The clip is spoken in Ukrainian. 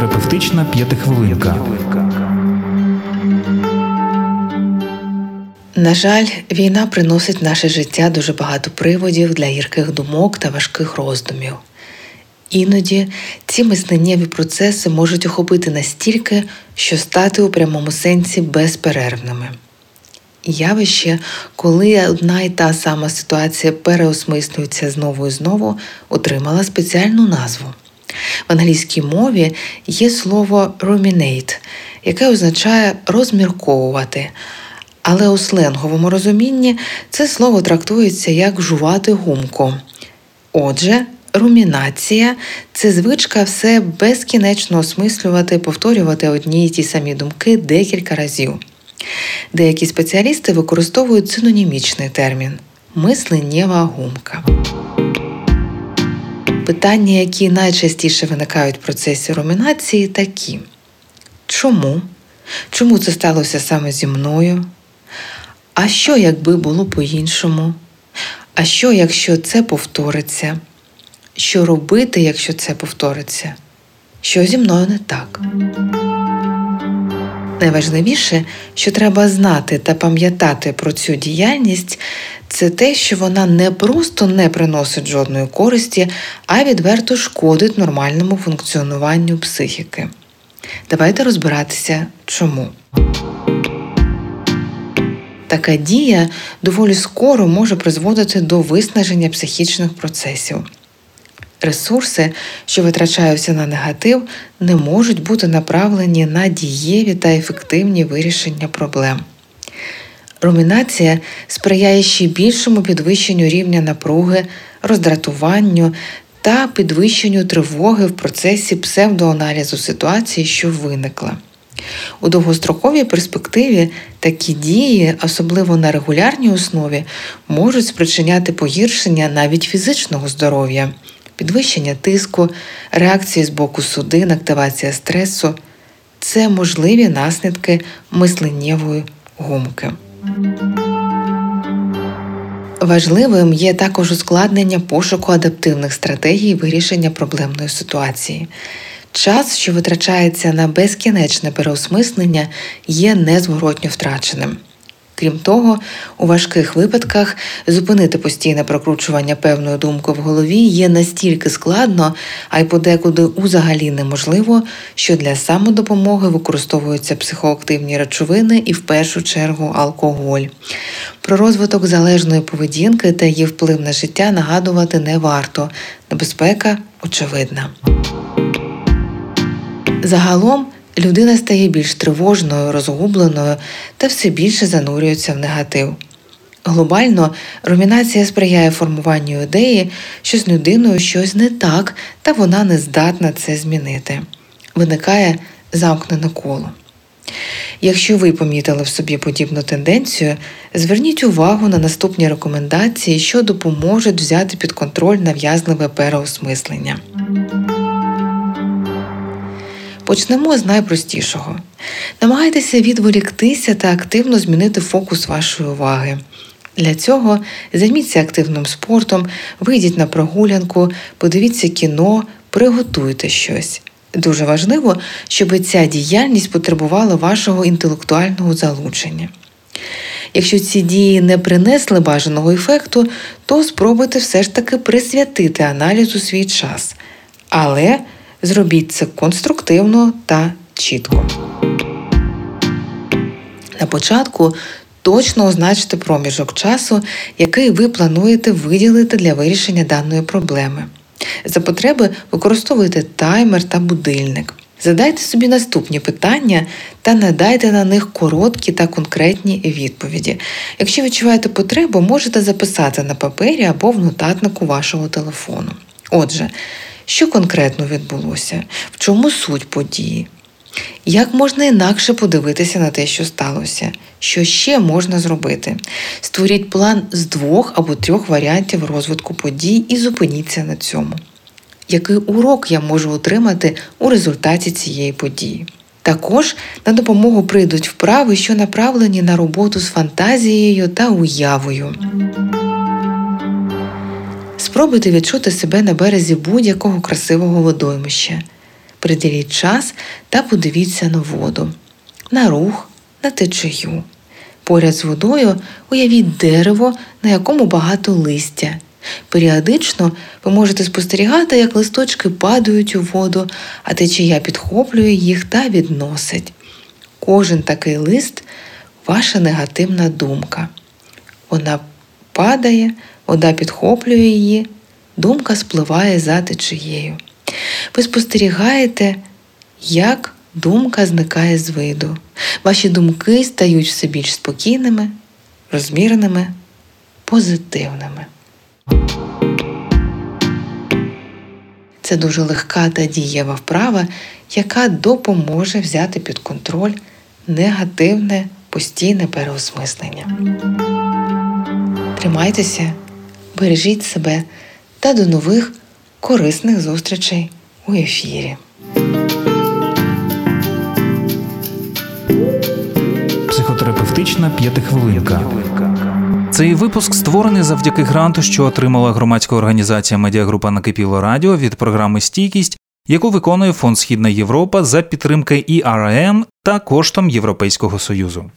Психотерапевтична п'ятихвилинка. На жаль, війна приносить в наше життя дуже багато приводів для гірких думок та важких роздумів. Іноді ці мисленнєві процеси можуть охопити настільки, що стати у прямому сенсі безперервними. Явище, коли одна і та сама ситуація переосмислюється знову і знову, отримала спеціальну назву. В англійській мові є слово ruminate, яке означає розмірковувати. Але у сленговому розумінні це слово трактується як жувати гумку. Отже, румінація це звичка все безкінечно осмислювати, повторювати одні й ті самі думки декілька разів. Деякі спеціалісти використовують синонімічний термін мисленнєва гумка. Питання, які найчастіше виникають в процесі румінації, такі: чому? Чому це сталося саме зі мною? А що, якби було по-іншому? А що, якщо це повториться? Що робити, якщо це повториться? Що зі мною не так? Найважливіше, що треба знати та пам'ятати про цю діяльність, це те, що вона не просто не приносить жодної користі, а відверто шкодить нормальному функціонуванню психіки. Давайте розбиратися, чому. Така дія доволі скоро може призводити до виснаження психічних процесів. Ресурси, що витрачаються на негатив, не можуть бути направлені на дієві та ефективні вирішення проблем. Румінація сприяє ще більшому підвищенню рівня напруги, роздратуванню та підвищенню тривоги в процесі псевдоаналізу ситуації, що виникла. У довгостроковій перспективі такі дії, особливо на регулярній основі, можуть спричиняти погіршення навіть фізичного здоров'я, підвищення тиску, реакції з боку судин, активація стресу це можливі наслідки мисленнєвої гумки. Важливим є також ускладнення пошуку адаптивних стратегій вирішення проблемної ситуації. Час, що витрачається на безкінечне переосмислення, є незворотньо втраченим. Крім того, у важких випадках зупинити постійне прокручування певної думки в голові є настільки складно, а й подекуди узагалі неможливо, що для самодопомоги використовуються психоактивні речовини і в першу чергу алкоголь. Про розвиток залежної поведінки та її вплив на життя нагадувати не варто. Небезпека очевидна. Загалом людина стає більш тривожною, розгубленою та все більше занурюється в негатив. Глобально румінація сприяє формуванню ідеї, що з людиною щось не так, та вона не здатна це змінити. Виникає замкнене коло. Якщо ви помітили в собі подібну тенденцію, зверніть увагу на наступні рекомендації, що допоможуть взяти під контроль нав'язливе переосмислення. Почнемо з найпростішого. Намагайтеся відволіктися та активно змінити фокус вашої уваги. Для цього займіться активним спортом, вийдіть на прогулянку, подивіться кіно, приготуйте щось. Дуже важливо, щоб ця діяльність потребувала вашого інтелектуального залучення. Якщо ці дії не принесли бажаного ефекту, то спробуйте все ж таки присвятити аналізу свій час. Але Зробіть це конструктивно та чітко. На початку точно означте проміжок часу, який ви плануєте виділити для вирішення даної проблеми. За потреби використовуйте таймер та будильник. Задайте собі наступні питання та надайте на них короткі та конкретні відповіді. Якщо відчуваєте потребу, можете записати на папері або в нотатнику вашого телефону. Отже, що конкретно відбулося, в чому суть події, як можна інакше подивитися на те, що сталося, що ще можна зробити? Створіть план з двох або трьох варіантів розвитку подій і зупиніться на цьому. Який урок я можу отримати у результаті цієї події? Також на допомогу прийдуть вправи, що направлені на роботу з фантазією та уявою. Спробуйте відчути себе на березі будь-якого красивого водоймища. Приділіть час та подивіться на воду, на рух, на течію. Поряд з водою уявіть дерево, на якому багато листя. Періодично ви можете спостерігати, як листочки падають у воду, а течія підхоплює їх та відносить. Кожен такий лист ваша негативна думка. Вона падає, вода підхоплює її, думка спливає за течією. Ви спостерігаєте, як думка зникає з виду. Ваші думки стають все більш спокійними, розміреними, позитивними. Це дуже легка та дієва вправа, яка допоможе взяти під контроль негативне постійне переосмислення. Тримайтеся, бережіть себе та до нових корисних зустрічей у ефірі. Психотерапевтична п'ятихвилинка. Цей випуск створений завдяки гранту, що отримала громадська організація Медіагрупа Накипіло Радіо від програми Стійкість, яку виконує Фонд Східна Європа за підтримки ІРМ та коштом Європейського Союзу.